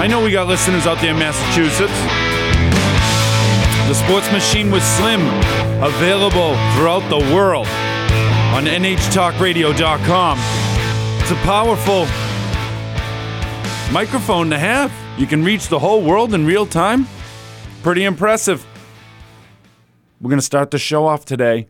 I know we got listeners out there in Massachusetts. The Sports Machine with Slim, available throughout the world on NHTalkRadio.com. It's a powerful microphone to have. You can reach the whole world in real time. Pretty impressive. We're going to start the show off today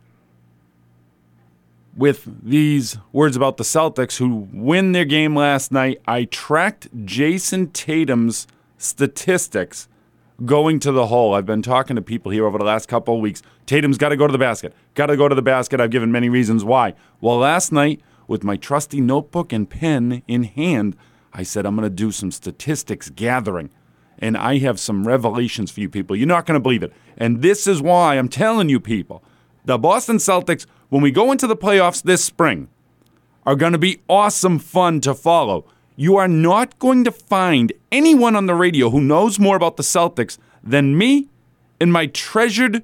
with these words about the Celtics who win their game last night. I tracked Jayson Tatum's statistics going to the hole. I've been talking to people here over the last couple of weeks. Tatum's got to go to the basket. Got to go to the basket. I've given many reasons why. Well, last night, with my trusty notebook and pen in hand, I said I'm going to do some statistics gathering. And I have some revelations for you people. You're not going to believe it. And this is why I'm telling you people the Boston Celtics, when we go into the playoffs this spring, are going to be awesome fun to follow. You are not going to find anyone on the radio who knows more about the Celtics than me and my treasured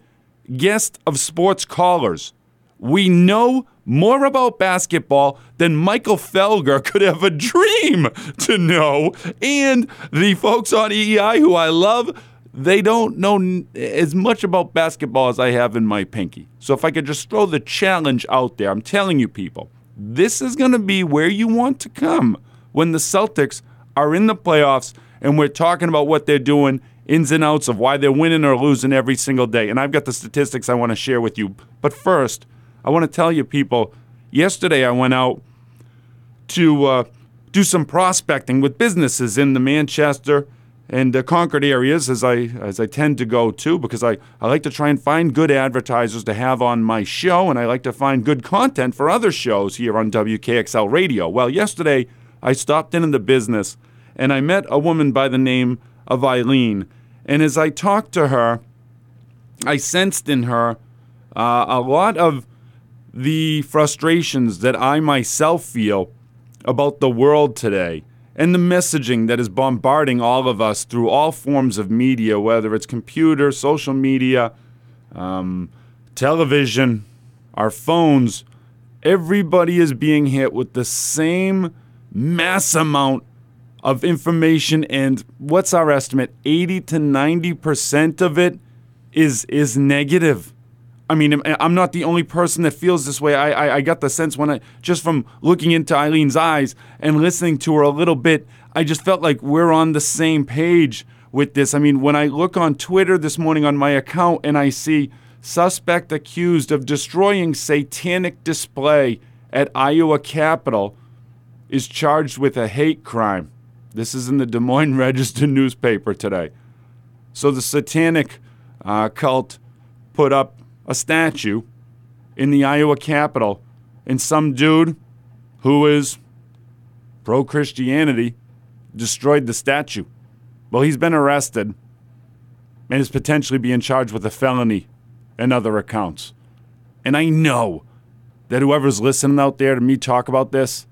guest of sports callers. We know more about basketball than Michael Felger could have a dream to know. And the folks on EEI who I love, they don't know as much about basketball as I have in my pinky. So if I could just throw the challenge out there, I'm telling you people, this is going to be where you want to come when the Celtics are in the playoffs and we're talking about what they're doing, ins and outs of why they're winning or losing every single day. And I've got the statistics I want to share with you. But first, I want to tell you people, yesterday I went out to uh, do some prospecting with businesses in the Manchester and the Concord areas, as I as I tend to go to, because I, I like to try and find good advertisers to have on my show, and I like to find good content for other shows here on WKXL Radio. Well, yesterday I stopped in in the business, and I met a woman by the name of Eileen, and as I talked to her, I sensed in her uh, a lot of the frustrations that I myself feel about the world today and the messaging that is bombarding all of us through all forms of media, whether it's computer, social media, um, television, our phones. Everybody is being hit with the same mass amount of information, and what's our estimate? 80 to 90% of it is is negative. I mean, I'm not the only person that feels this way. I, I, I, got the sense when I, just from looking into Eileen's eyes and listening to her a little bit, I just felt like we're on the same page with this. I mean, when I look on Twitter this morning on my account and I see suspect accused of destroying satanic display at Iowa Capitol is charged with a hate crime. This is in the Des Moines Register newspaper today. So the satanic uh, cult put up a statue in the Iowa Capitol, and some dude who is pro Christianity destroyed the statue. Well, he's been arrested and is potentially being charged with a felony and other accounts. And I know that whoever's listening out there to me talk about this,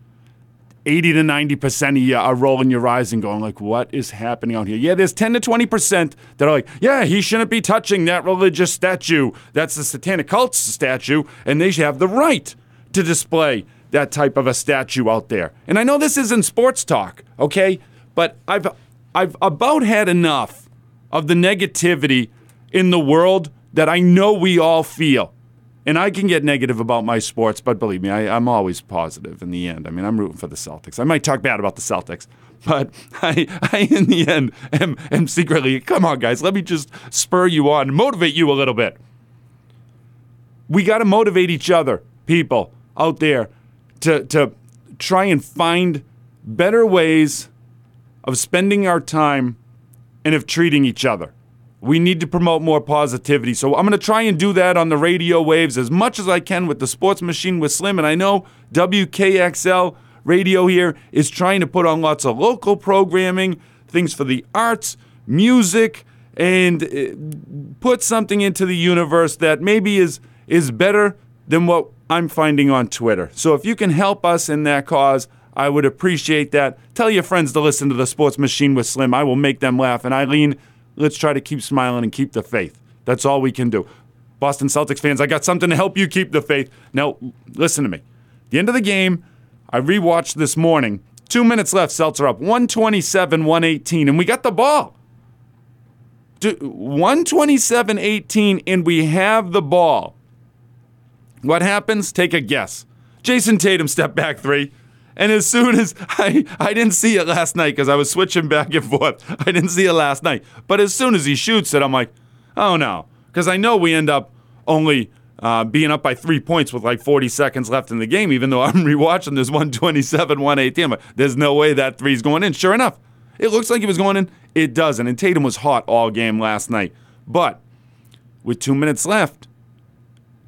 80 to 90% of you are rolling your eyes and going like, what is happening out here? Yeah, there's 10 to 20% that are like, yeah, he shouldn't be touching that religious statue. That's the satanic cult statue, and they should have the right to display that type of a statue out there. And I know this isn't sports talk, okay? But I've I've about had enough of the negativity in the world that I know we all feel. And I can get negative about my sports, but believe me, I, am always positive in the end. I mean, I'm rooting for the Celtics. I might talk bad about the Celtics, but I, I in the end, am, am secretly, come on, guys, let me just spur you on, motivate you a little bit. We got to motivate each other, people out there, to, to try and find better ways of spending our time and of treating each other. We need to promote more positivity. So I'm going to try and do that on the radio waves as much as I can with the Sports Machine with Slim. And I know WKXL radio here is trying to put on lots of local programming, things for the arts, music, and uh, put something into the universe that maybe is is better than what I'm finding on Twitter. So if you can help us in that cause, I would appreciate that. Tell your friends to listen to the Sports Machine with Slim. I will make them laugh. And Eileen, let's try to keep smiling and keep the faith. That's all we can do. Boston Celtics fans, I got something to help you keep the faith. Now, listen to me. the end of the game, I rewatched this morning Two minutes left. Celtics are up 127 118, and we got the ball. 127 18, and we have the ball. What happens? Take a guess. Jayson Tatum step back three. And as soon as I, I didn't see it last night because I was switching back and forth. I didn't see it last night. But as soon as he shoots it, I'm like, oh no. Because I know we end up only uh, being up by three points with like 40 seconds left in the game, even though I'm rewatching this 127, 118. But there's no way that three's going in. Sure enough, it looks like it was going in. It doesn't. And Tatum was hot all game last night. But with two minutes left,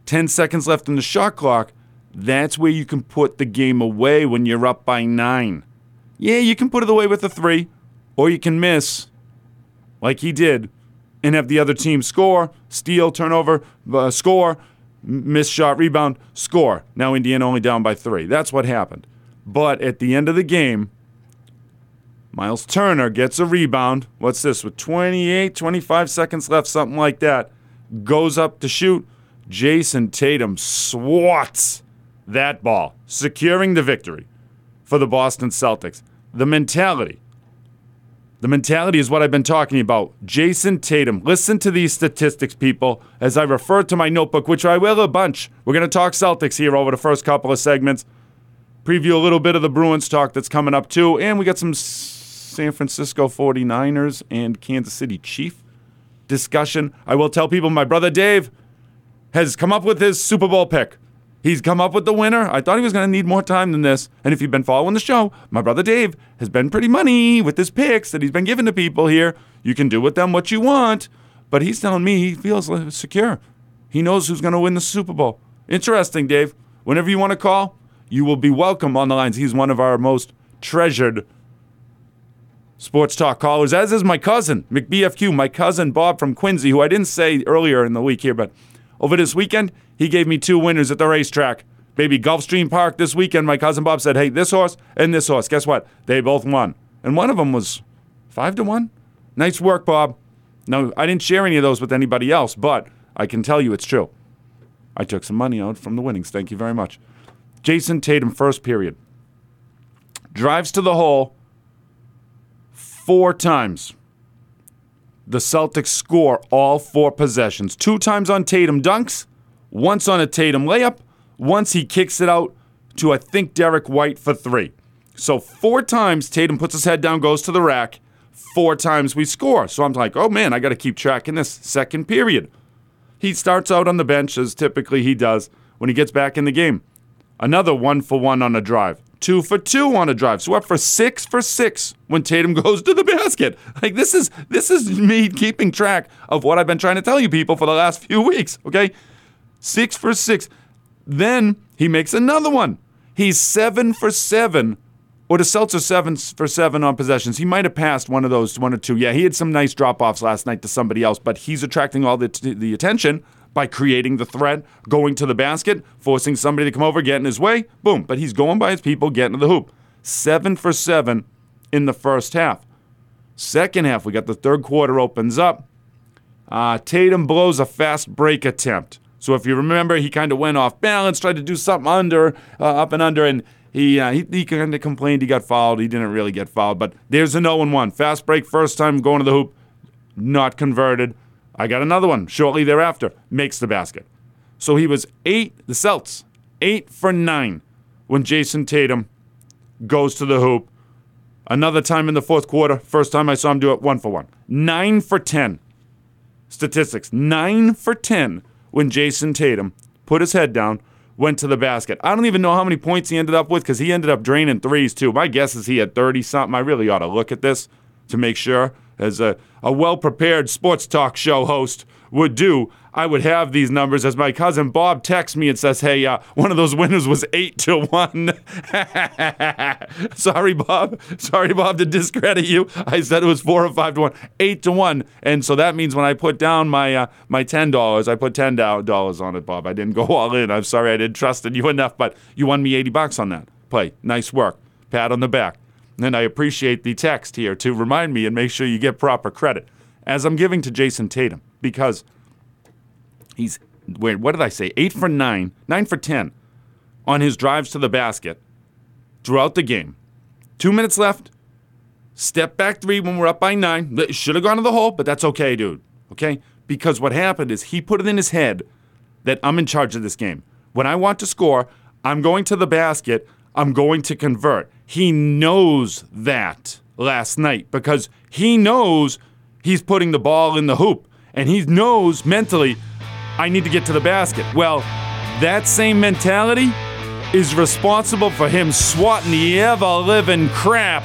10 seconds left in the shot clock, that's where you can put the game away when you're up by nine. Yeah, you can put it away with a three, or you can miss, like he did, and have the other team score, steal, turnover, uh, score, miss shot, rebound, score. Now Indiana only down by three. That's what happened. But at the end of the game, Myles Turner gets a rebound. What's this? With 28, 25 seconds left, something like that. Goes up to shoot. Jayson Tatum swats that ball, securing the victory for the Boston Celtics. The mentality. The mentality is what I've been talking about. Jayson Tatum. Listen to these statistics, people, as I refer to my notebook, which I will a bunch. We're going to talk Celtics here over the first couple of segments. Preview a little bit of the Bruins talk that's coming up, too. And we got some San Francisco 49ers and Kansas City Chief discussion. I will tell people my brother Dave has come up with his Super Bowl pick. He's come up with the winner. I thought he was going to need more time than this. And if you've been following the show, my brother Dave has been pretty money with his picks that he's been giving to people here. You can do with them what you want. But he's telling me he feels uh, secure. He knows who's going to win the Super Bowl. Interesting, Dave. Whenever you want to call, you will be welcome on the lines. He's one of our most treasured Sports Talk callers, as is my cousin, McBFQ, my cousin Bob from Quincy, who I didn't say earlier in the week here, but over this weekend, he gave me two winners at the racetrack. Maybe Gulfstream Park this weekend, my cousin Bob said, hey, this horse and this horse. Guess what? They both won. And one of them was five to one. Nice work, Bob. No, I didn't share any of those with anybody else, but I can tell you it's true. I took some money out from the winnings. Thank you very much. Jayson Tatum, first period. Drives to the hole, four times. The Celtics score all four possessions. Two times on Tatum dunks, once on a Tatum layup, once he kicks it out to, I think, Derrick White for three. So four times Tatum puts his head down, goes to the rack. Four times we score. So I'm like, oh man, I got to keep tracking this second period. He starts out on the bench, as typically he does when he gets back in the game. Another one for one on a drive two for two on a drive. Up for six for six when Tatum goes to the basket. Like this is this is me keeping track of what I've been trying to tell you people for the last few weeks. Okay, six for six. Then he makes another one. He's seven for seven. Or the Celtics seven for seven on possessions. He might have passed one of those, one or two. Yeah, he had some nice drop offs last night to somebody else, but he's attracting all the, t- the attention by creating the threat, going to the basket, forcing somebody to come over, get in his way. Boom. But he's going by his people, getting to the hoop. Seven for seven in the first half. Second half, we got the third quarter opens up. Uh, Tatum blows a fast break attempt. So if you remember, he kind of went off balance, tried to do something under, uh, up and under, and he uh, he, he kind of complained he got fouled. He didn't really get fouled, but there's a 0 1. Fast break, first time going to the hoop, not converted. I got another one shortly thereafter, makes the basket. So he was eight, the Celts, eight for nine when Jayson Tatum goes to the hoop. Another time in the fourth quarter, first time I saw him do it, one for one. Nine for 10. Statistics nine for 10 when Jayson Tatum put his head down, went to the basket. I don't even know how many points he ended up with because he ended up draining threes too. My guess is he had 30 something. I really ought to look at this to make sure as a, a well prepared sports talk show host would do, I would have these numbers as my cousin Bob texts me and says, Hey, uh, one of those winners was eight to one. Sorry, Bob. Sorry, Bob, to discredit you. I said it was four or five to one, eight to one. And so that means when I put down my uh, my $10, I put $10 on it, Bob. I didn't go all in. I'm sorry I didn't trust in you enough, but you won me 80 bucks on that play. Nice work. Pat on the back. And I appreciate the text here to remind me and make sure you get proper credit, as I'm giving to Jayson Tatum, because he's, wait, what did I say? Eight for nine, nine for 10 on his drives to the basket throughout the game. Two minutes left. Step back three when we're up by nine. Should have gone to the hole, but that's okay, dude. Okay? Because what happened is he put it in his head that I'm in charge of this game. When I want to score, I'm going to the basket, I'm going to convert. He knows that last night because he knows he's putting the ball in the hoop and he knows mentally, I need to get to the basket. Well, that same mentality is responsible for him swatting the ever living crap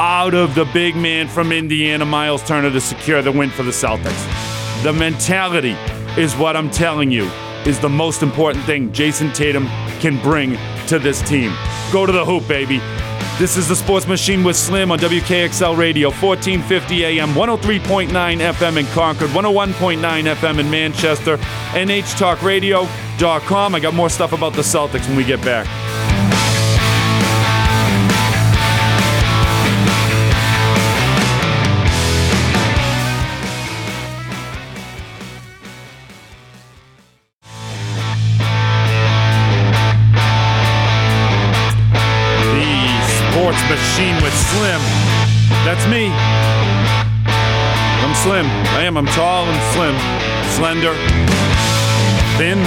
out of the big man from Indiana, Myles Turner, to secure the win for the Celtics. The mentality is what I'm telling you is the most important thing Jayson Tatum can bring to this team. Go to the hoop, baby. This is the Sports Machine with Slim on WKXL Radio, 1450 AM, 103.9 FM in Concord, 101.9 FM in Manchester, NHTalkRadio.com. I got more stuff about the Celtics when we get back. Slim. That's me. I'm slim. I am. I'm tall and slim. Slender. Thin.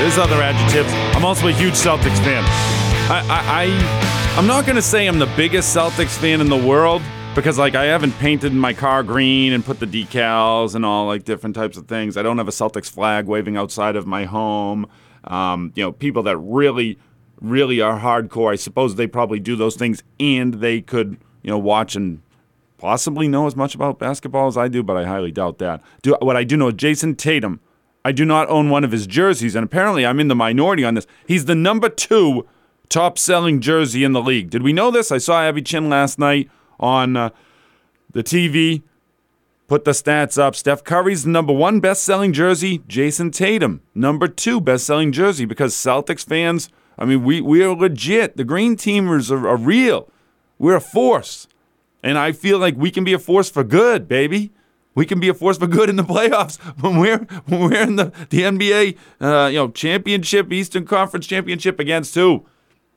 There's other adjectives. I'm also a huge Celtics fan. I, I, I I'm not gonna say I'm the biggest Celtics fan in the world because like I haven't painted my car green and put the decals and all like different types of things. I don't have a Celtics flag waving outside of my home. Um, you know, people that really really are hardcore, I suppose they probably do those things and they could, you know, watch and possibly know as much about basketball as I do, but I highly doubt that. Do, what I do know, Jayson Tatum, I do not own one of his jerseys, and apparently I'm in the minority on this. He's the number two top selling jersey in the league. Did we know this? I saw Abby Chin last night on uh, the TV. Put the stats up. Steph Curry's the number one best selling jersey. Jayson Tatum, number two best selling jersey because Celtics fans I mean, we, we are legit. The Green Teamers are, are real. We're a force. And I feel like we can be a force for good, baby. We can be a force for good in the playoffs when we're when we're in the, the NBA uh, you know championship, Eastern Conference championship against who?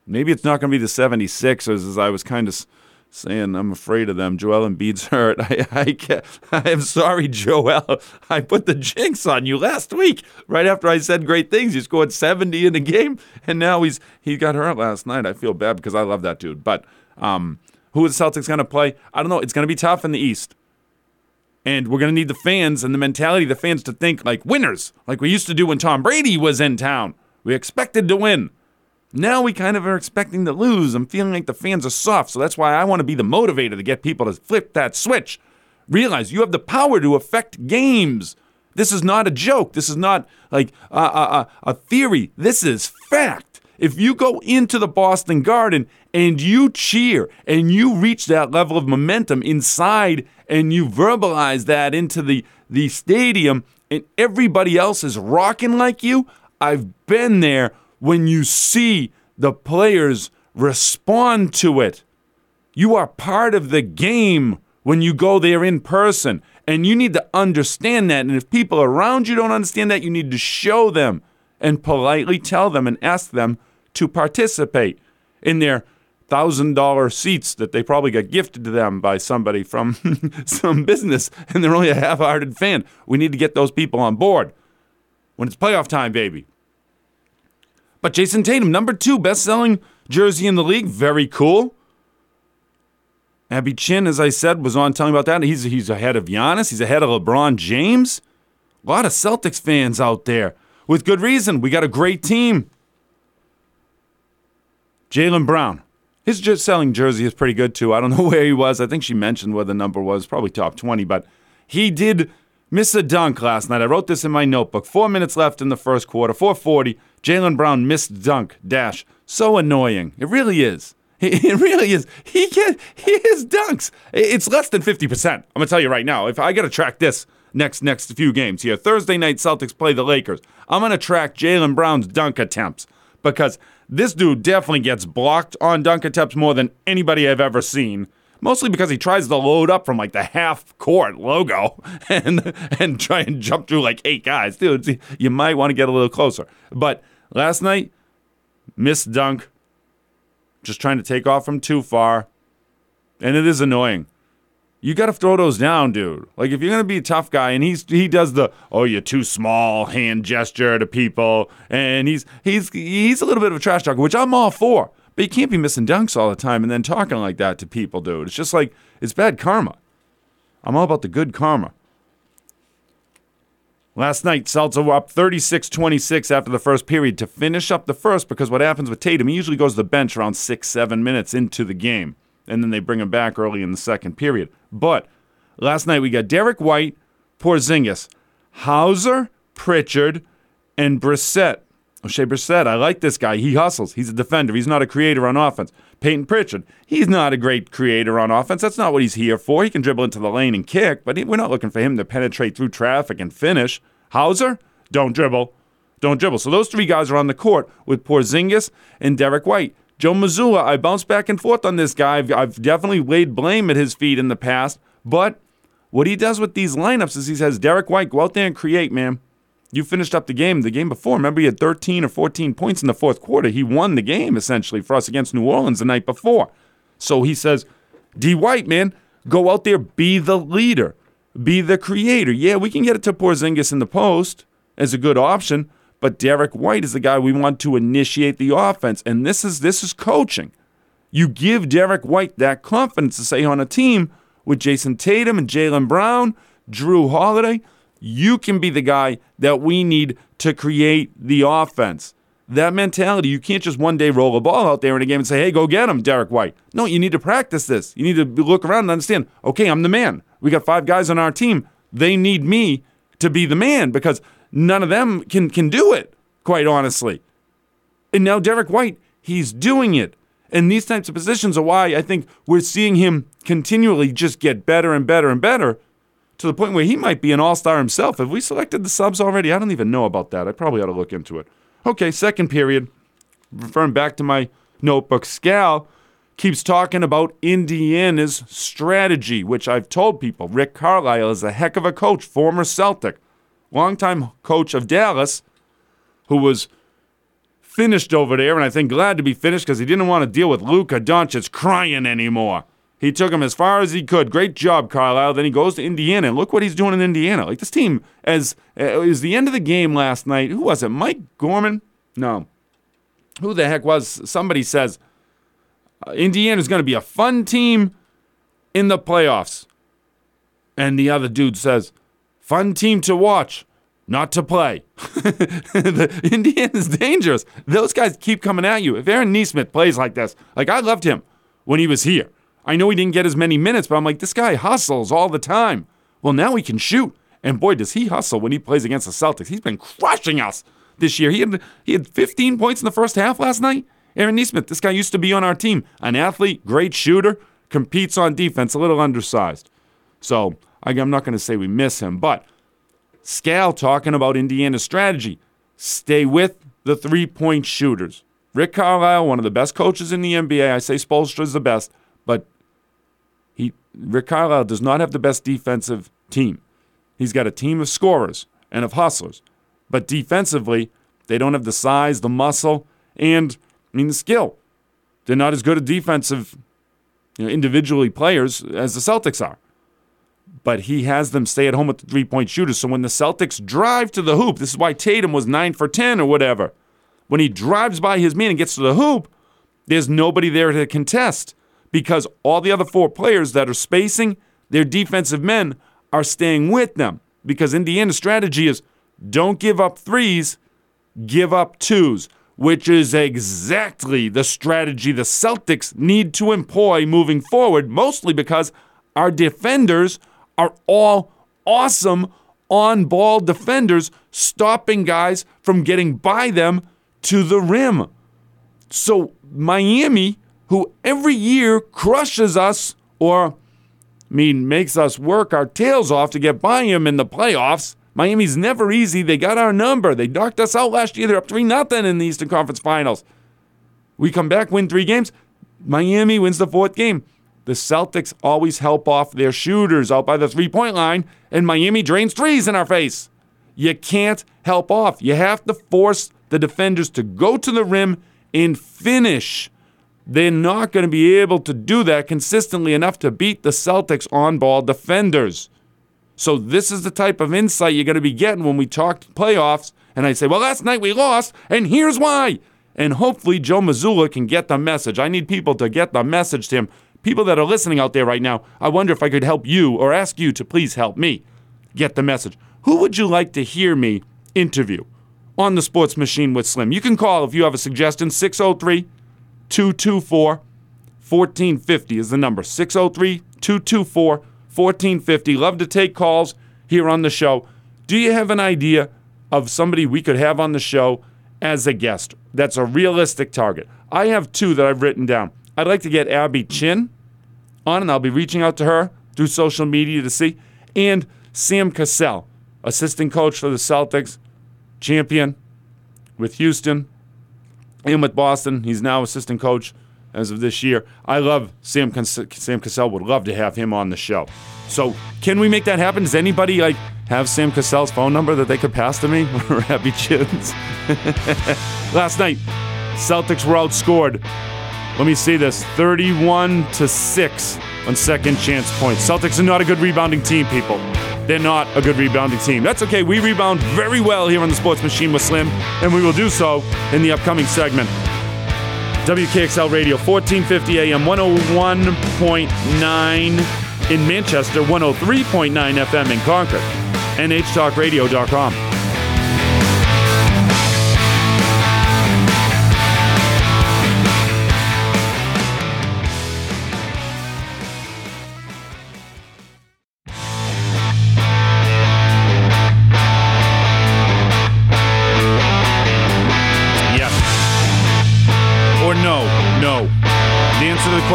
Maybe it's not going to be the 76ers, as I was kind of saying I'm afraid of them. Joel Embiid's hurt. I, I, I am sorry, Joel. I put the jinx on you last week, right after I said great things. He scored 70 in the game, and now he's he got hurt last night. I feel bad because I love that dude. But um, who the Celtics going to play? I don't know. It's going to be tough in the East. And we're going to need the fans and the mentality of the fans to think like winners, like we used to do when Tom Brady was in town. We expected to win. Now we kind of are expecting to lose. I'm feeling like the fans are soft, so that's why I want to be the motivator to get people to flip that switch. Realize you have the power to affect games. This is not a joke. This is not like a, a, a theory. This is fact. If you go into the Boston Garden and you cheer and you reach that level of momentum inside and you verbalize that into the, the stadium and everybody else is rocking like you, I've been there when you see the players respond to it. You are part of the game when you go there in person. And you need to understand that. And if people around you don't understand that, you need to show them and politely tell them and ask them to participate in their thousand dollar seats that they probably got gifted to them by somebody from some business and they're only a half hearted fan. We need to get those people on board when it's playoff time, baby. But Jayson Tatum, number two best selling jersey in the league, very cool. Abby Chin, as I said, was on telling about that. He's, he's ahead of Giannis, he's ahead of LeBron James. A lot of Celtics fans out there with good reason. We got a great team. Jaylen Brown. His selling jersey is pretty good too. I don't know where he was. I think she mentioned where the number was, probably top 20, but he did miss a dunk last night. I wrote this in my notebook. Four minutes left in the first quarter, 440. Jaylen Brown missed dunk dash. So annoying. It really is. It really is. He can his dunks. It's less than 50%. I'm gonna tell you right now. If I gotta track this next next few games here. Thursday night Celtics play the Lakers. I'm gonna track Jaylen Brown's dunk attempts because this dude definitely gets blocked on dunk attempts more than anybody I've ever seen mostly because he tries to load up from like the half court logo and and try and jump through like eight guys. Dude, you might want to get a little closer. But last night, missed dunk, just trying to take off from too far. And it is annoying. You got to throw those down, dude. Like if you're gonna be a tough guy, and he's he does the oh you're too small hand gesture to people, and he's he's he's a little bit of a trash talker, which I'm all for. But you can't be missing dunks all the time and then talking like that to people, dude. It's just like it's bad karma. I'm all about the good karma. Last night, Celtics were up 36 26 after the first period to finish up the first because what happens with Tatum, he usually goes to the bench around six, seven minutes into the game, and then they bring him back early in the second period. But last night, we got Derrick White, Porzingis, Hauser, Pritchard, and Brissett. Shea said, I like this guy. He hustles. He's a defender. He's not a creator on offense. Payton Pritchard, he's not a great creator on offense. That's not what he's here for. He can dribble into the lane and kick, but we're not looking for him to penetrate through traffic and finish. Hauser, don't dribble. Don't dribble. So those three guys are on the court with Porzingis and Derrick White. Joe Mazzulla, I bounce back and forth on this guy. I've, I've definitely laid blame at his feet in the past, but what he does with these lineups is he says, Derrick White, go out there and create, man. You finished up the game the game before. Remember, he had 13 or 14 points in the fourth quarter. He won the game essentially for us against New Orleans the night before. So he says, D. White, man, go out there, be the leader, be the creator. Yeah, we can get it to Porzingis in the post as a good option, but Derrick White is the guy we want to initiate the offense, and this is this is coaching. You give Derrick White that confidence to say on a team with Jayson Tatum and Jaylen Brown, Jrue Holiday you can be the guy that we need to create the offense. That mentality, you can't just one day roll a ball out there in a game and say, hey, go get him, Derrick White. No, you need to practice this. You need to look around and understand, okay, I'm the man. We got five guys on our team. They need me to be the man because none of them can, can do it, quite honestly. And now Derrick White, he's doing it. And these types of positions are why I think we're seeing him continually just get better and better and better to the point where he might be an all star himself. Have we selected the subs already? I don't even know about that. I probably ought to look into it. Okay, second period. Referring back to my notebook, Scal keeps talking about Indiana's strategy, which I've told people. Rick Carlisle is a heck of a coach, former Celtic, longtime coach of Dallas, who was finished over there, and I think glad to be finished because he didn't want to deal with Luka Doncic crying anymore. He took him as far as he could. Great job, Carlisle. Then he goes to Indiana, look what he's doing in Indiana. Like this team, as uh, was the end of the game last night. Who was it? Mike Gorman? No. Who the heck was? Somebody says uh, Indiana's going to be a fun team in the playoffs, and the other dude says, "Fun team to watch." Not to play. the Indiana's dangerous. Those guys keep coming at you. If Aaron Nesmith plays like this, like I loved him when he was here. I know he didn't get as many minutes, but I'm like, this guy hustles all the time. Well, now he can shoot. And boy, does he hustle when he plays against the Celtics. He's been crushing us this year. He had, he had 15 points in the first half last night. Aaron Nesmith, this guy used to be on our team. An athlete, great shooter, competes on defense, a little undersized. So I'm not going to say we miss him, but Scal talking about Indiana's strategy. Stay with the three point shooters. Rick Carlisle, one of the best coaches in the NBA. I say Spoelstra is the best, but he Rick Carlisle does not have the best defensive team. He's got a team of scorers and of hustlers, but defensively, they don't have the size, the muscle, and I mean the skill. They're not as good at defensive, you know, individually players as the Celtics are. But he has them stay at home with the three-point shooters. So when the Celtics drive to the hoop, this is why Tatum was nine for ten or whatever. When he drives by his man and gets to the hoop, there's nobody there to contest because all the other four players that are spacing their defensive men are staying with them. Because Indiana's strategy is don't give up threes, give up twos, which is exactly the strategy the Celtics need to employ moving forward, mostly because our defenders are all awesome on ball defenders, stopping guys from getting by them to the rim. So Miami who every year crushes us or I mean makes us work our tails off to get by him in the playoffs. Miami's never easy. They got our number. They knocked us out last year. They're up 3 nothing in the Eastern Conference Finals. We come back, win three games. Miami wins the fourth game. The Celtics always help off their shooters out by the three point line, and Miami drains threes in our face. You can't help off. You have to force the defenders to go to the rim and finish. They're not going to be able to do that consistently enough to beat the Celtics on ball defenders. So, this is the type of insight you're going to be getting when we talk playoffs. And I say, well, last night we lost, and here's why. And hopefully, Joe Mazzulla can get the message. I need people to get the message to him. People that are listening out there right now, I wonder if I could help you or ask you to please help me get the message. Who would you like to hear me interview on the Sports Machine with Slim? You can call if you have a suggestion. 603 224 1450 is the number. 603 224 1450. Love to take calls here on the show. Do you have an idea of somebody we could have on the show as a guest? That's a realistic target. I have two that I've written down. I'd like to get Abby Chin on, and I'll be reaching out to her through social media to see. And Sam Cassell, assistant coach for the Celtics, champion with Houston and with Boston. He's now assistant coach as of this year. I love Sam Sam Cassell. Would love to have him on the show. So can we make that happen? Does anybody like have Sam Cassell's phone number that they could pass to me Happy Chins? Last night, Celtics were outscored. Let me see this: 31 to six on second chance points. Celtics are not a good rebounding team, people. They're not a good rebounding team. That's okay. We rebound very well here on the Sports Machine with Slim, and we will do so in the upcoming segment. WKXL Radio, 1450 AM, 101.9 in Manchester, 103.9 FM in Concord, and NHTalkRadio.com.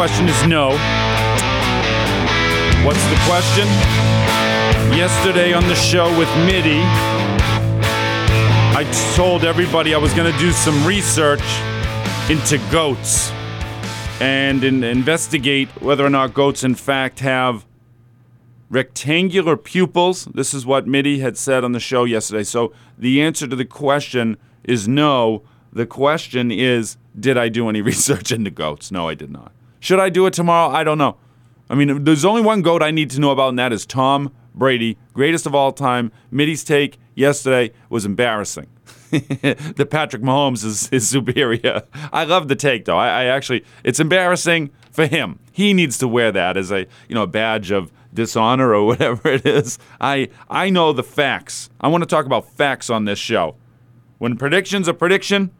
question is no. What's the question? Yesterday on the show with Mitty, I told everybody I was going to do some research into goats and in, investigate whether or not goats, in fact, have rectangular pupils. This is what Mitty had said on the show yesterday. So the answer to the question is no. The question is, did I do any research into goats? No, I did not. Should I do it tomorrow? I don't know. I mean, there's only one GOAT I need to know about, and that is Tom Brady, greatest of all time. Mitty's take yesterday was embarrassing. that Patrick Mahomes is, is superior. I love the take, though. I, I actually, it's embarrassing for him. He needs to wear that as a you know a badge of dishonor or whatever it is. I I know the facts. I want to talk about facts on this show. When prediction's a prediction,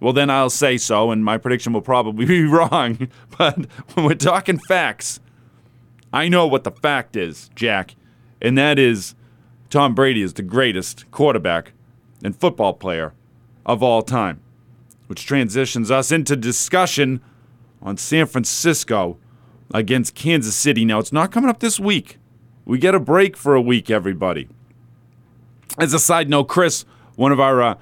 well, then I'll say so, and my prediction will probably be wrong. But when we're talking facts, I know what the fact is, Jack, and that is Tom Brady is the greatest quarterback and football player of all time, which transitions us into discussion on San Francisco against Kansas City. Now, it's not coming up this week. We get a break for a week, everybody. As a side note, Chris, one of our uh,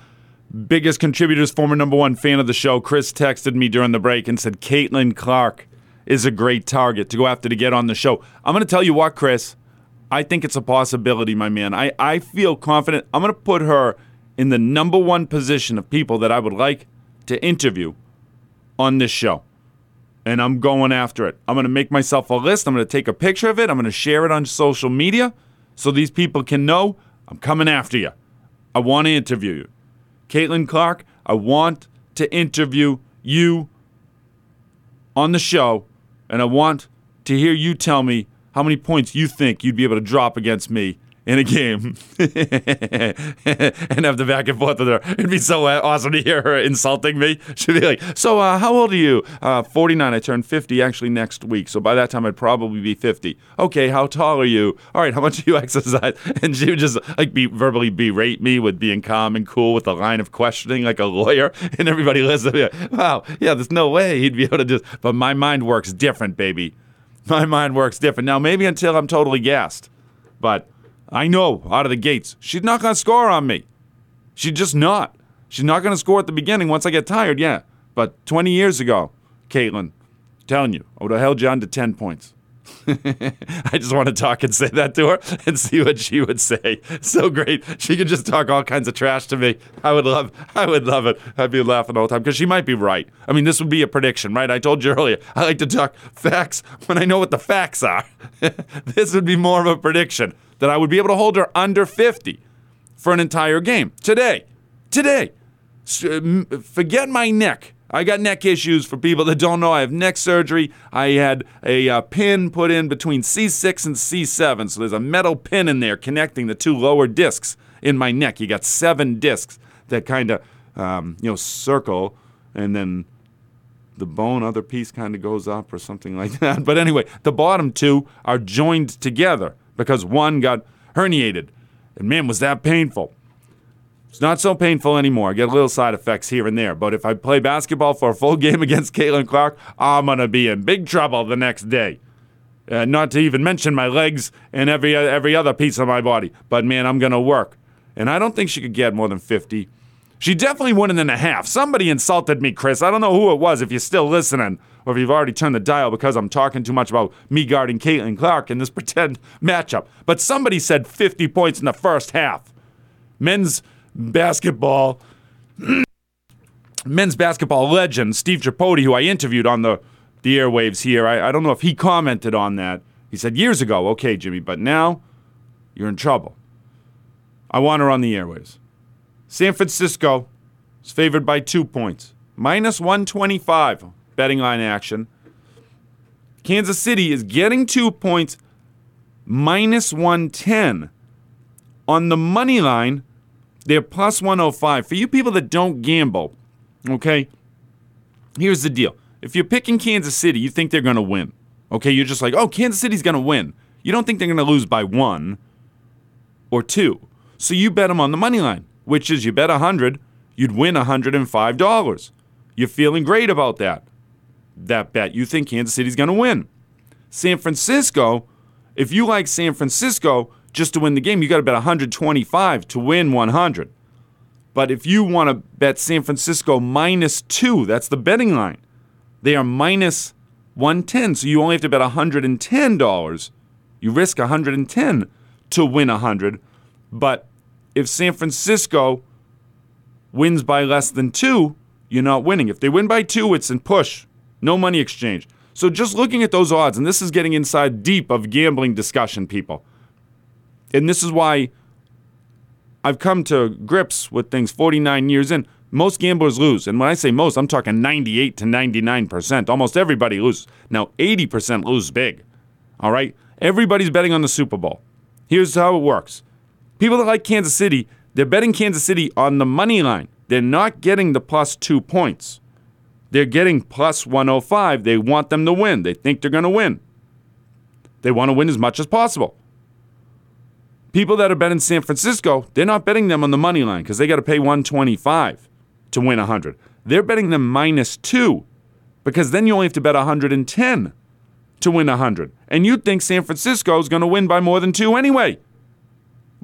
biggest contributors, former number one fan of the show, Chris texted me during the break and said Caitlin Clark is a great target to go after to get on the show. I'm going to tell you what, Chris. I think it's a possibility, my man. I, I feel confident. I'm going to put her in the number one position of people that I would like to interview on this show. And I'm going after it. I'm going to make myself a list. I'm going to take a picture of it. I'm going to share it on social media so these people can know I'm coming after you. I want to interview you. Caitlin Clark, I want to interview you on the show, and I want to hear you tell me how many points you think you'd be able to drop against me in a game and have the back and forth with her. It'd be so awesome to hear her insulting me. She'd be like, So, uh, how old are you? Uh, 49. I turned 50 actually next week. So, by that time, I'd probably be 50. Okay, how tall are you? All right, how much do you exercise? And she would just like be verbally berate me with being calm and cool with a line of questioning like a lawyer. And everybody listening, like, wow, yeah, there's no way he'd be able to just. But my mind works different, baby. My mind works different. Now, maybe until I'm totally gassed. But I know out of the gates, she's not going to score on me. She's just not. She's not going to score at the beginning once I get tired, yeah. But 20 years ago, Caitlin, telling you, I would have held you under 10 points. I just want to talk and say that to her and see what she would say. So great. She could just talk all kinds of trash to me. I would love I would love it. I'd be laughing all the time because she might be right. I mean, this would be a prediction, right? I told you earlier, I like to talk facts when I know what the facts are. this would be more of a prediction that I would be able to hold her under 50 for an entire game. Today. Today. Forget my neck. I got neck issues for people that don't know. I have neck surgery. I had a uh, pin put in between C6 and C7. So there's a metal pin in there connecting the two lower discs in my neck. You got seven discs that kind of, um, you know, circle and then the bone other piece kind of goes up or something like that. But anyway, the bottom two are joined together because one got herniated. And man, was that painful. It's not so painful anymore. I get a little side effects here and there. But if I play basketball for a full game against Caitlin Clark, I'm going to be in big trouble the next day. Uh, not to even mention my legs and every, every other piece of my body. But man, I'm going to work. And I don't think she could get more than 50. She definitely wouldn't in a half. Somebody insulted me, Chris. I don't know who it was, if you're still listening, or if you've already turned the dial because I'm talking too much about me guarding Caitlin Clark in this pretend matchup. But somebody said 50 points in the first half. Men's basketball, men's basketball legend, Steve Tripodi, who I interviewed on the, the airwaves here. I, I don't know if he commented on that. He said years ago, okay, Jimmy, but now you're in trouble. I want her on the airwaves. San Francisco is favored by two points, minus 125 betting line action. Kansas City is getting two points, minus 110. On the money line, they're plus 105. For you people that don't gamble, okay, here's the deal. If you're picking Kansas City, you think they're going to win. Okay, you're just like, oh, Kansas City's going to win. You don't think they're going to lose by one or two. So you bet them on the money line, which is you bet 100, you'd win $105. You're feeling great about that. That bet. You think Kansas City's going to win. San Francisco, if you like San Francisco, just to win the game, you got to bet 125 to win 100. But if you want to bet San Francisco minus two, that's the betting line. They are minus 110, so you only have to bet $110. You risk 110 to win 100. But if San Francisco wins by less than two, you're not winning. If they win by two, it's in push, no money exchange. So just looking at those odds, and this is getting inside deep of gambling discussion, people and this is why I've come to grips with things 49 years in. Most gamblers lose. And when I say most, I'm talking 98 to 99%. Almost everybody loses. Now, 80% lose big. All right? Everybody's betting on the Super Bowl. Here's how it works people that like Kansas City, they're betting Kansas City on the money line. They're not getting the plus two points. They're getting plus 105. They want them to win. They think they're going to win. They want to win as much as possible. People that are betting San Francisco, they're not betting them on the money line because they got to pay 125 to win 100. They're betting them minus two because then you only have to bet 110 to win 100. And you'd think San Francisco is going to win by more than two anyway.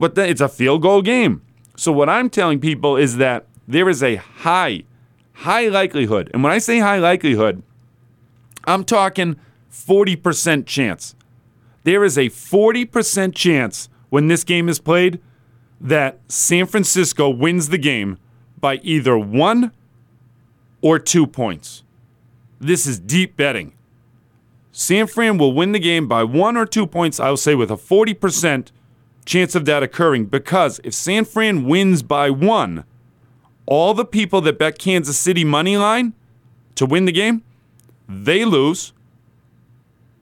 But then it's a field goal game. So what I'm telling people is that there is a high, high likelihood. And when I say high likelihood, I'm talking 40% chance. There is a 40% chance when this game is played that San Francisco wins the game by either one or two points. This is deep betting. San Fran will win the game by one or two points, I'll say with a 40% chance of that occurring because if San Fran wins by one, all the people that bet Kansas City money line to win the game, they lose.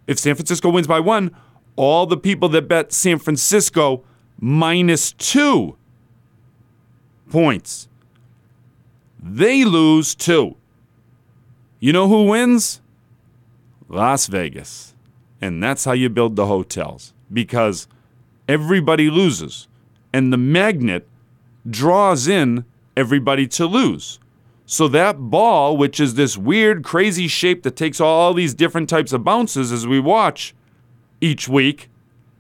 If San Francisco wins by one, all the people that bet San Francisco minus two points. They lose too. You know who wins? Las Vegas. And that's how you build the hotels because everybody loses. And the magnet draws in everybody to lose. So that ball, which is this weird, crazy shape that takes all these different types of bounces as we watch, each week.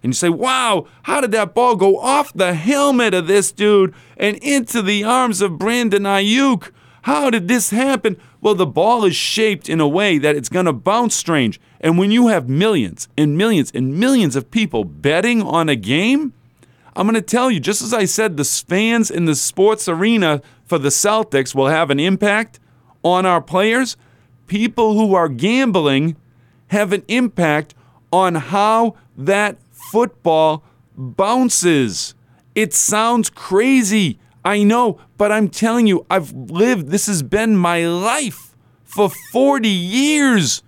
And you say, wow, how did that ball go off the helmet of this dude and into the arms of Brandon Aiyuk? How did this happen? Well, the ball is shaped in a way that it's going to bounce strange. And when you have millions and millions and millions of people betting on a game, I'm going to tell you, just as I said, the fans in the sports arena for the Celtics will have an impact on our players. People who are gambling have an impact on how that football bounces. It sounds crazy. I know, but I'm telling you, I've lived, this has been my life for 40 years,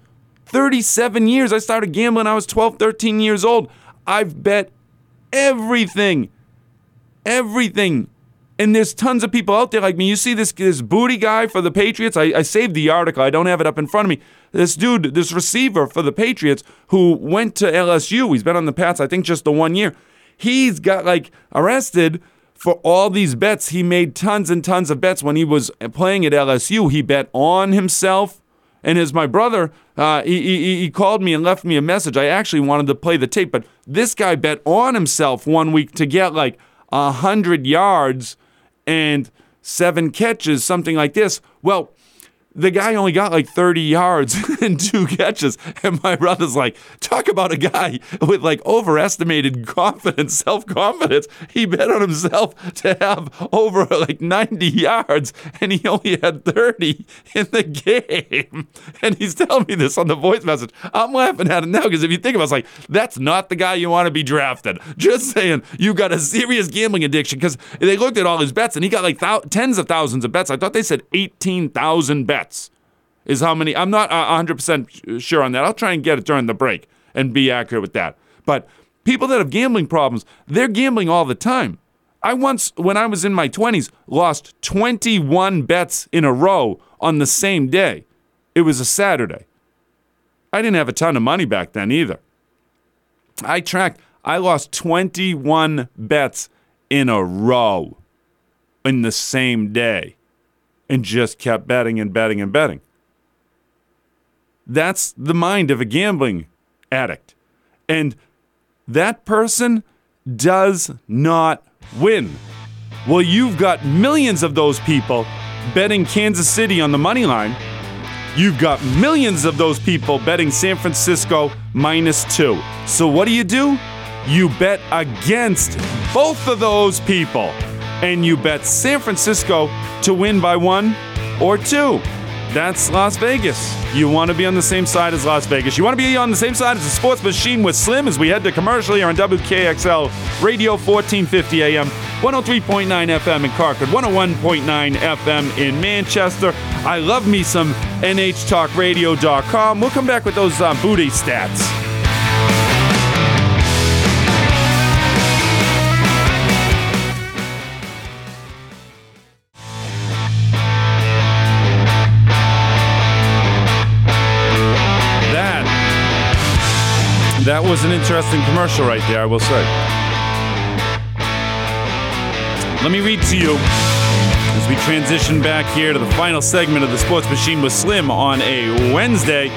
37 years. I started gambling I was 12, 13 years old. I've bet everything. Everything. And there's tons of people out there like me. You see this this booty guy for the Patriots. I, I saved the article. I don't have it up in front of me. This dude, this receiver for the Patriots, who went to LSU. He's been on the Pats, I think, just the one year. He's got like arrested for all these bets. He made tons and tons of bets when he was playing at LSU. He bet on himself. And as my brother, uh, he, he, he called me and left me a message. I actually wanted to play the tape, but this guy bet on himself one week to get like a hundred yards and seven catches, something like this. Well, the guy only got like 30 yards and two catches. And my brother's like, talk about a guy with like overestimated confidence, self confidence. He bet on himself to have over like 90 yards and he only had 30 in the game. And he's telling me this on the voice message. I'm laughing at it now because if you think about it, it's like, that's not the guy you want to be drafted. Just saying, you got a serious gambling addiction because they looked at all his bets and he got like th- tens of thousands of bets. I thought they said 18,000 bets is how many. I'm not 100% sure on that. I'll try and get it during the break and be accurate with that. But people that have gambling problems, they're gambling all the time. I once, when I was in my 20s, lost 21 bets in a row on the same day. It was a Saturday. I didn't have a ton of money back then either. I tracked, I lost 21 bets in a row in the same day and just kept betting and betting and betting. That's the mind of a gambling addict. And that person does not win. Well, you've got millions of those people betting Kansas City on the money line. You've got millions of those people betting San Francisco minus two. So what do you do? You bet against both of those people. And you bet San Francisco to win by one or two. That's Las Vegas. You want to be on the same side as Las Vegas. You want to be on the same side as the sports machine with Slim as we head to commercial here on WKXL Radio 1450 AM, 103.9 FM in Concord, 101.9 FM in Manchester. I love me some NHTalkRadio.com. We'll come back with those uh, booty stats. Was an interesting commercial right there, I will say. Let me read to you as we transition back here to the final segment of the Sports Machine with Slim on a Wednesday.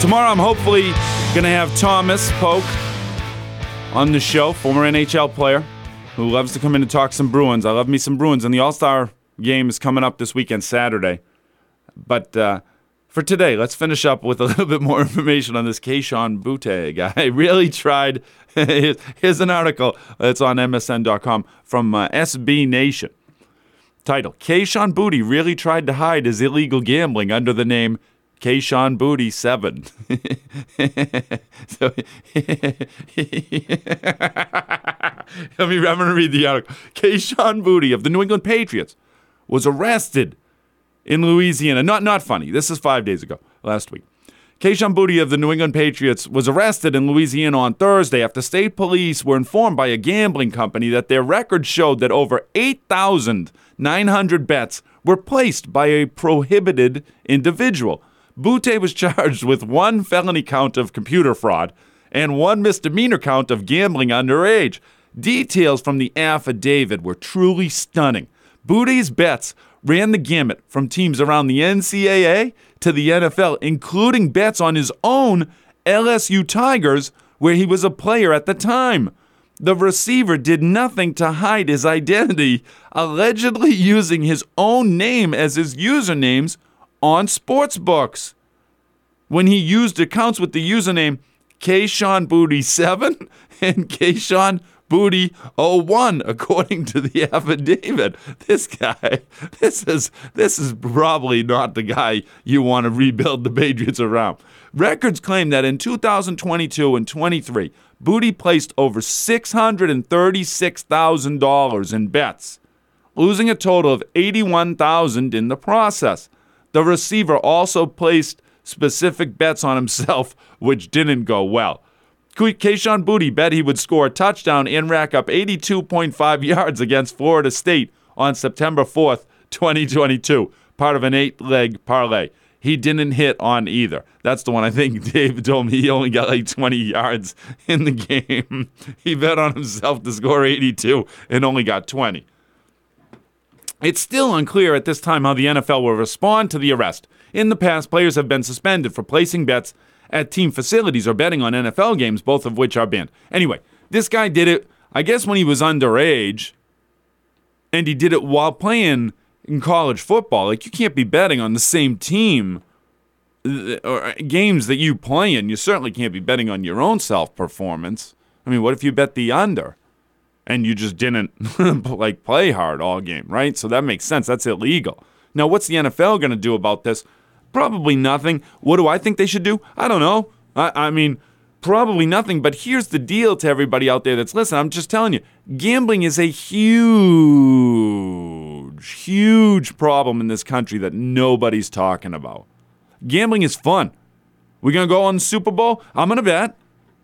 Tomorrow, I'm hopefully going to have Thomas Polk on the show, former NHL player who loves to come in and talk some Bruins. I love me some Bruins, and the All Star game is coming up this weekend, Saturday. But uh, for today, let's finish up with a little bit more information on this Kayshon Boutte guy. I really tried. Here's an article that's on MSN.com from uh, SB Nation. Title Kayshon Boutte really tried to hide his illegal gambling under the name Kayshon Boutte 7. so, Let me, I'm going to read the article. Kayshon Boutte of the New England Patriots was arrested in Louisiana. Not not funny. This is five days ago, last week. Kayshon Boutte of the New England Patriots was arrested in Louisiana on Thursday after state police were informed by a gambling company that their records showed that over 8,900 bets were placed by a prohibited individual. Boutte was charged with one felony count of computer fraud and one misdemeanor count of gambling underage. Details from the affidavit were truly stunning. Boutte's bets ran the gamut from teams around the NCAA to the NFL, including bets on his own LSU Tigers, where he was a player at the time. The receiver did nothing to hide his identity, allegedly using his own name as his usernames on sportsbooks. when he used accounts with the username Kayshon Boutte 7 and Kayshon Boutte 01, according to the affidavit. This guy, this is this is probably not the guy you want to rebuild the Patriots around. Records claim that in 2022 and 23, Boutte placed over $636,000 in bets, losing a total of 81,000 in the process. The receiver also placed specific bets on himself, which didn't go well. Kayshon Boutte bet he would score a touchdown and rack up 82.5 yards against Florida State on September 4th, 2022, part of an eight leg parlay. He didn't hit on either. That's the one I think Dave told me he only got like 20 yards in the game. he bet on himself to score 82 and only got 20. It's still unclear at this time how the NFL will respond to the arrest. In the past, players have been suspended for placing bets at team facilities or betting on NFL games, both of which are banned. Anyway, this guy did it, I guess, when he was underage, and he did it while playing in college football. Like, you can't be betting on the same team uh, or games that you play in. You certainly can't be betting on your own self performance. I mean, what if you bet the under? And you just didn't like play hard all game, right? So that makes sense. That's illegal. Now, what's the NFL going to do about this? Probably nothing. What do I think they should do? I don't know. I, I mean, probably nothing. But here's the deal to everybody out there that's listening. I'm just telling you, gambling is a huge, huge problem in this country that nobody's talking about. Gambling is fun. We're going to go on the Super Bowl? I'm going to bet.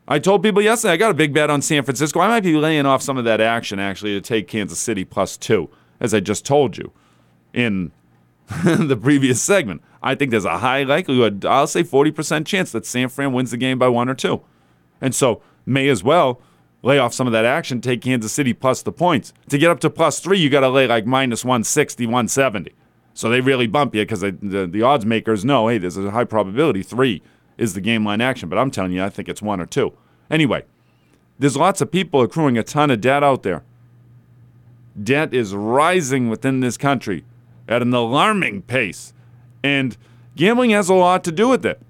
I told people yesterday I got a big bet on San Francisco. I might be laying off some of that action actually to take Kansas City plus two, as I just told you in the previous segment. I think there's a high likelihood, I'll say 40% chance that San Fran wins the game by one or two. And so may as well lay off some of that action, take Kansas City plus the points. To get up to plus three, you got to lay like minus 160, 170. So they really bump you because the, the odds makers know, hey, there's a high probability three is the game line action. But I'm telling you, I think it's one or two. Anyway, there's lots of people accruing a ton of debt out there. Debt is rising within this country at an alarming pace. And gambling has a lot to do with it.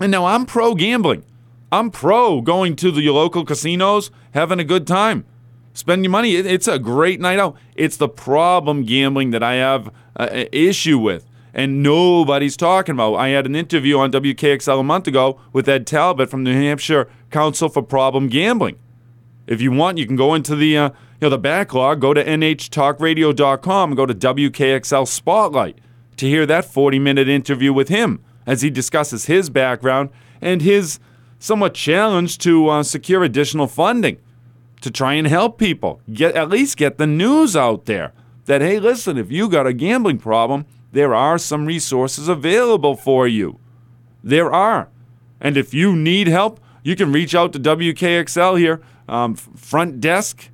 And now I'm pro gambling. I'm pro going to the local casinos, having a good time, spending money. It's a great night out. It's the problem gambling that I have an issue with, and nobody's talking about. I had an interview on WKXL a month ago with Ed Talbot from the New Hampshire Council for Problem Gambling. If you want, you can go into the uh, you know the backlog, go to nhtalkradio.com, go to WKXL Spotlight to hear that 40 minute interview with him as he discusses his background and his somewhat challenge to uh, secure additional funding to try and help people get at least get the news out there that hey listen if you got a gambling problem there are some resources available for you. There are. And if you need help you can reach out to wkxl here um, front desk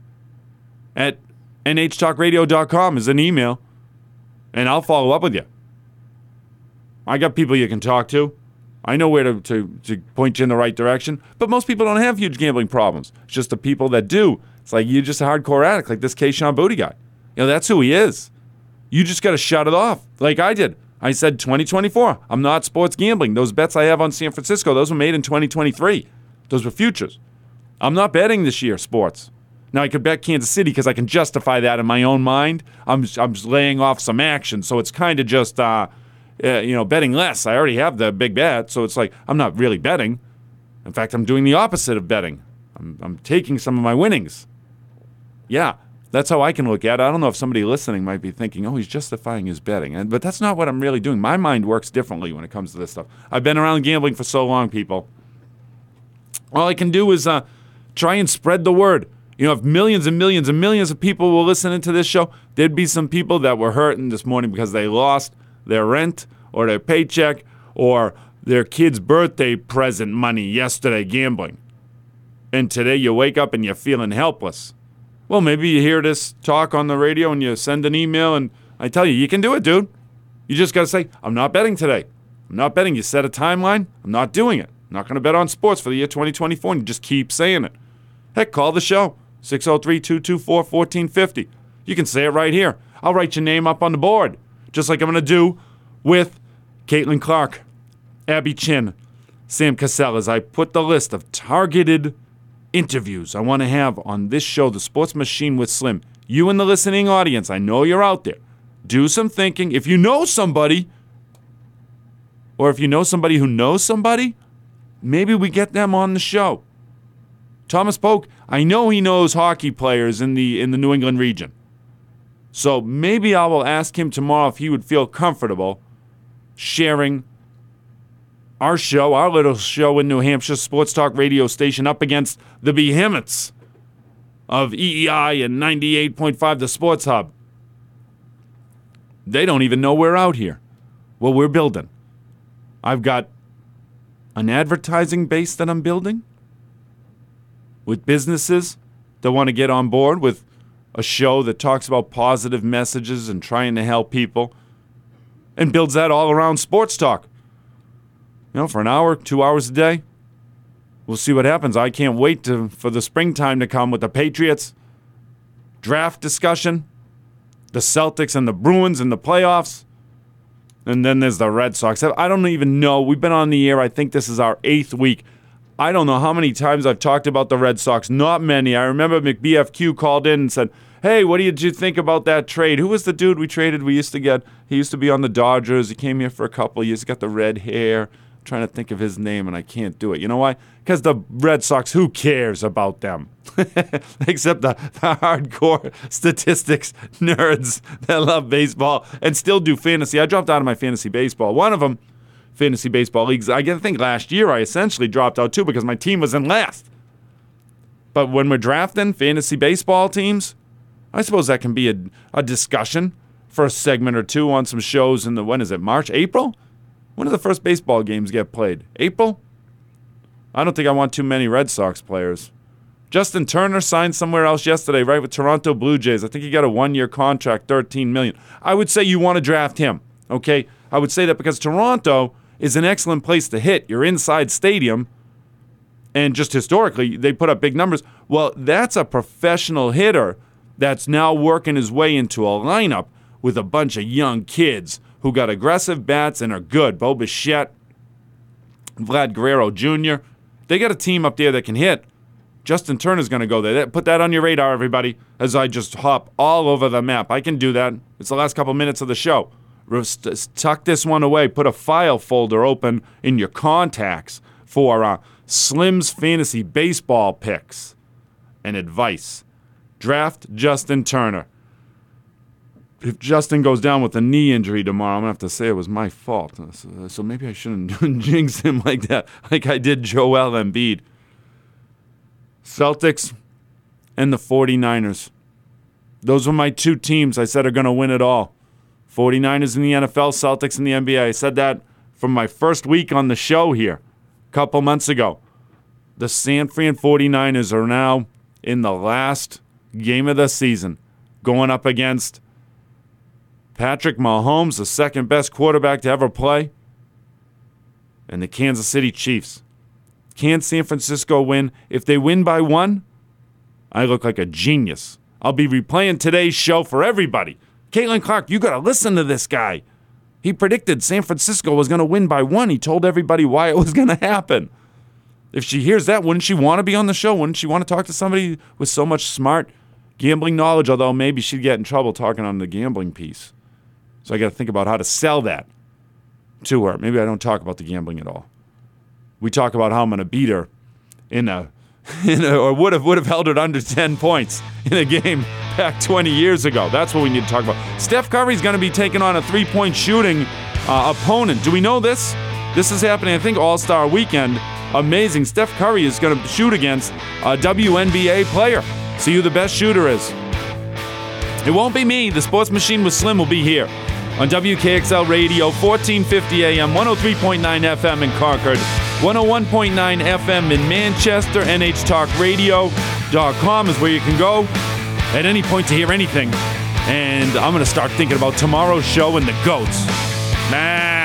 at nhtalkradio.com is an email and i'll follow up with you I got people you can talk to. I know where to, to, to point you in the right direction. But most people don't have huge gambling problems. It's just the people that do. It's like you're just a hardcore addict, like this Kayshon Boutte guy. You know, that's who he is. You just got to shut it off, like I did. I said 2024. I'm not sports gambling. Those bets I have on San Francisco, those were made in 2023. Those were futures. I'm not betting this year sports. Now I could bet Kansas City because I can justify that in my own mind. I'm I'm laying off some action, so it's kind of just uh, uh, you know, betting less. I already have the big bet, so it's like I'm not really betting. In fact, I'm doing the opposite of betting. I'm, I'm taking some of my winnings. Yeah, that's how I can look at it. I don't know if somebody listening might be thinking, "Oh, he's justifying his betting," and, but that's not what I'm really doing. My mind works differently when it comes to this stuff. I've been around gambling for so long, people. All I can do is uh, try and spread the word. You know, if millions and millions and millions of people were listening to this show, there'd be some people that were hurting this morning because they lost their rent or their paycheck or their kid's birthday present money yesterday gambling. And today you wake up and you're feeling helpless. Well, maybe you hear this talk on the radio and you send an email, and I tell you, you can do it, dude. You just got to say, I'm not betting today. I'm not betting. You set a timeline. I'm not doing it. I'm not going to bet on sports for the year 2024. And you just keep saying it. Heck, call the show 603 224 1450. You can say it right here. I'll write your name up on the board just like I'm going to do with Caitlin Clark. Abby Chin, Sam Cassell, as I put the list of targeted interviews I want to have on this show, The Sports Machine with Slim. You in the listening audience, I know you're out there. Do some thinking. If you know somebody, or if you know somebody who knows somebody, maybe we get them on the show. Thomas Polk, I know he knows hockey players in the in the New England region. So maybe I will ask him tomorrow if he would feel comfortable sharing our show, our little show in New Hampshire, Sports Talk radio station, up against the behemoths of EEI and 98.5, the Sports Hub. They don't even know we're out here. Well, we're building. I've got an advertising base that I'm building with businesses that want to get on board with a show that talks about positive messages and trying to help people and builds that all around sports talk. You know, for an hour, two hours a day. We'll see what happens. I can't wait to, for the springtime to come with the Patriots draft discussion, the Celtics and the Bruins in the playoffs. And then there's the Red Sox. I don't even know. We've been on the air. I think this is our eighth week. I don't know how many times I've talked about the Red Sox. Not many. I remember McBFQ called in and said, Hey, what did you think about that trade? Who was the dude we traded? We used to get, he used to be on the Dodgers. He came here for a couple years. He got the red hair. I'm trying to think of his name and I can't do it. You know why? Because the Red Sox, who cares about them? Except the, the hardcore statistics nerds that love baseball and still do fantasy. I dropped out of my fantasy baseball. One of them, fantasy baseball leagues. I think last year I essentially dropped out too because my team was in last. But when we're drafting fantasy baseball teams, I suppose that can be a, a discussion for a segment or two on some shows in the, when is it, March, April? When do the first baseball games get played? April? I don't think I want too many Red Sox players. Justin Turner signed somewhere else yesterday, right, with Toronto Blue Jays. I think he got a one-year contract, 13 million. I would say you want to draft him, okay? I would say that because Toronto is an excellent place to hit. You're inside stadium, and just historically, they put up big numbers. Well, that's a professional hitter that's now working his way into a lineup with a bunch of young kids who got aggressive bats and are good. Bo Bichette, Vlad Guerrero Jr. They got a team up there that can hit. Justin Turner's going to go there. Put that on your radar, everybody, as I just hop all over the map. I can do that. It's the last couple minutes of the show. Tuck this one away. Put a file folder open in your contacts for uh, Slim's Fantasy Baseball picks and advice. Draft Justin Turner. If Justin goes down with a knee injury tomorrow, I'm to have to say it was my fault. So, so maybe I shouldn't jinx him like that, like I did Joel Embiid. Celtics and the 49ers. Those were my two teams I said are going to win it all. 49ers in the NFL, Celtics in the NBA. I said that from my first week on the show here a couple months ago. The San Fran 49ers are now in the last game of the season, going up against Patrick Mahomes, the second best quarterback to ever play, and the Kansas City Chiefs. Can San Francisco win? If they win by one, I look like a genius. I'll be replaying today's show for everybody. Caitlin Clark, you got to listen to this guy. He predicted San Francisco was going to win by one. He told everybody why it was going to happen. If she hears that, wouldn't she want to be on the show? Wouldn't she want to talk to somebody with so much smart gambling knowledge, although maybe she'd get in trouble talking on the gambling piece. So I got to think about how to sell that to her. Maybe I don't talk about the gambling at all. We talk about how I'm going to beat her in a, or would have would have held it under 10 points in a game back 20 years ago. That's what we need to talk about. Steph Curry's going to be taking on a three-point shooting uh, opponent. Do we know this? This is happening, I think, All Star Weekend. Amazing. Steph Curry is going to shoot against a WNBA player. See who the best shooter is. It won't be me. The sports machine with Slim will be here on WKXL Radio, 1450 AM, 103.9 FM in Concord, 101.9 FM in Manchester. NHTalkRadio.com is where you can go at any point to hear anything. And I'm going to start thinking about tomorrow's show and the goats. Man.